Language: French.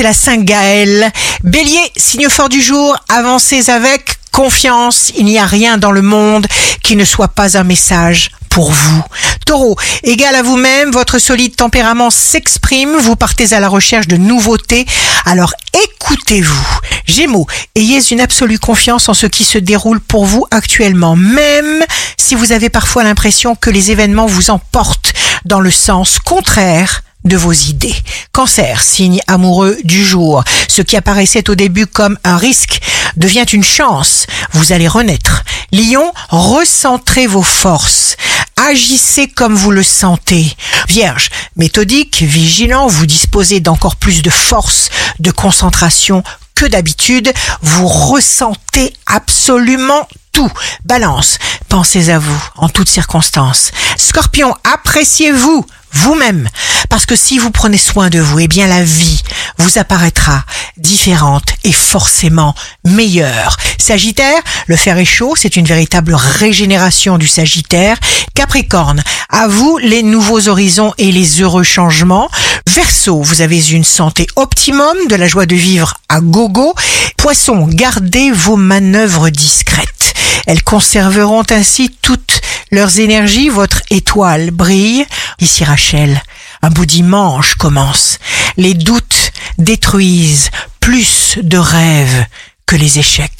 c'est la Saint Gaël. Bélier, signe fort du jour, avancez avec confiance. Il n'y a rien dans le monde qui ne soit pas un message pour vous. Taureau, égal à vous-même, votre solide tempérament s'exprime, vous partez à la recherche de nouveautés, alors écoutez-vous. Gémeaux, ayez une absolue confiance en ce qui se déroule pour vous actuellement, même si vous avez parfois l'impression que les événements vous emportent dans le sens contraire de vos idées. Cancer, signe amoureux du jour. Ce qui apparaissait au début comme un risque devient une chance. Vous allez renaître. Lion, recentrez vos forces. Agissez comme vous le sentez. Vierge, méthodique, vigilant, vous disposez d'encore plus de force, de concentration que d'habitude. Vous ressentez absolument tout. Balance, pensez à vous en toutes circonstances. Scorpion, appréciez-vous vous-même. Parce que si vous prenez soin de vous, eh bien la vie vous apparaîtra différente et forcément meilleure. Sagittaire, le fer est chaud, c'est une véritable régénération du Sagittaire. Capricorne, à vous les nouveaux horizons et les heureux changements. Verseau, vous avez une santé optimum, de la joie de vivre à gogo. Poisson, gardez vos manœuvres discrètes. Elles conserveront ainsi toutes leurs énergies, votre étoile brille. Ici Rachel, un beau dimanche commence. Les doutes détruisent plus de rêves que les échecs.